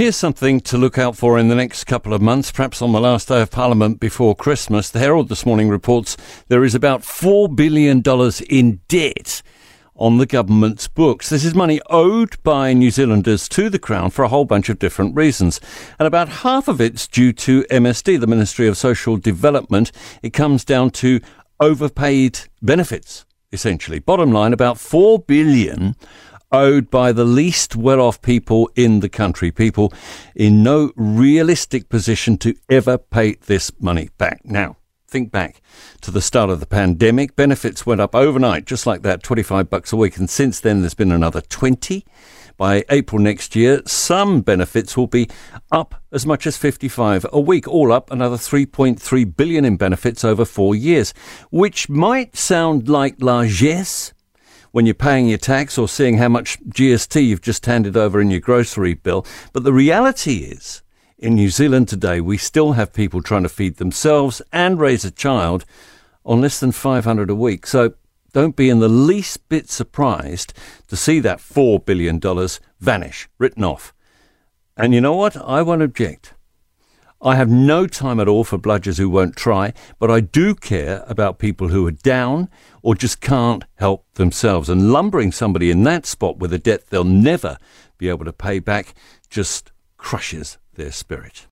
Here's something to look out for in the next couple of months, perhaps on the last day of Parliament before Christmas. The Herald this morning reports there is about $4 billion in debt on the government's books. This is money owed by New Zealanders to the Crown for a whole bunch of different reasons. And about half of it's due to MSD, the Ministry of Social Development. It comes down to overpaid benefits, essentially. Bottom line, about 4 billion owed by the least well off people in the country, people in no realistic position to ever pay this money back. Now, think back to the start of the pandemic. Benefits went up overnight, just like that, 25 bucks a week. And since then, there's been another 20. By April next year, some benefits will be up as much as 55 a week, all up another 3.3 billion in benefits over four years, which might sound like largesse when you're paying your tax or seeing how much GST you've just handed over in your grocery bill. But the reality is, in New Zealand today, we still have people trying to feed themselves and raise a child on less than 500 a week. So don't be in the least bit surprised to see that $4 billion vanish, written off. And you know what? I won't object. I have no time at all for bludgers who won't try, but I do care about people who are down or just can't help themselves. And lumbering somebody in that spot with a debt they'll never be able to pay back just crushes their spirit.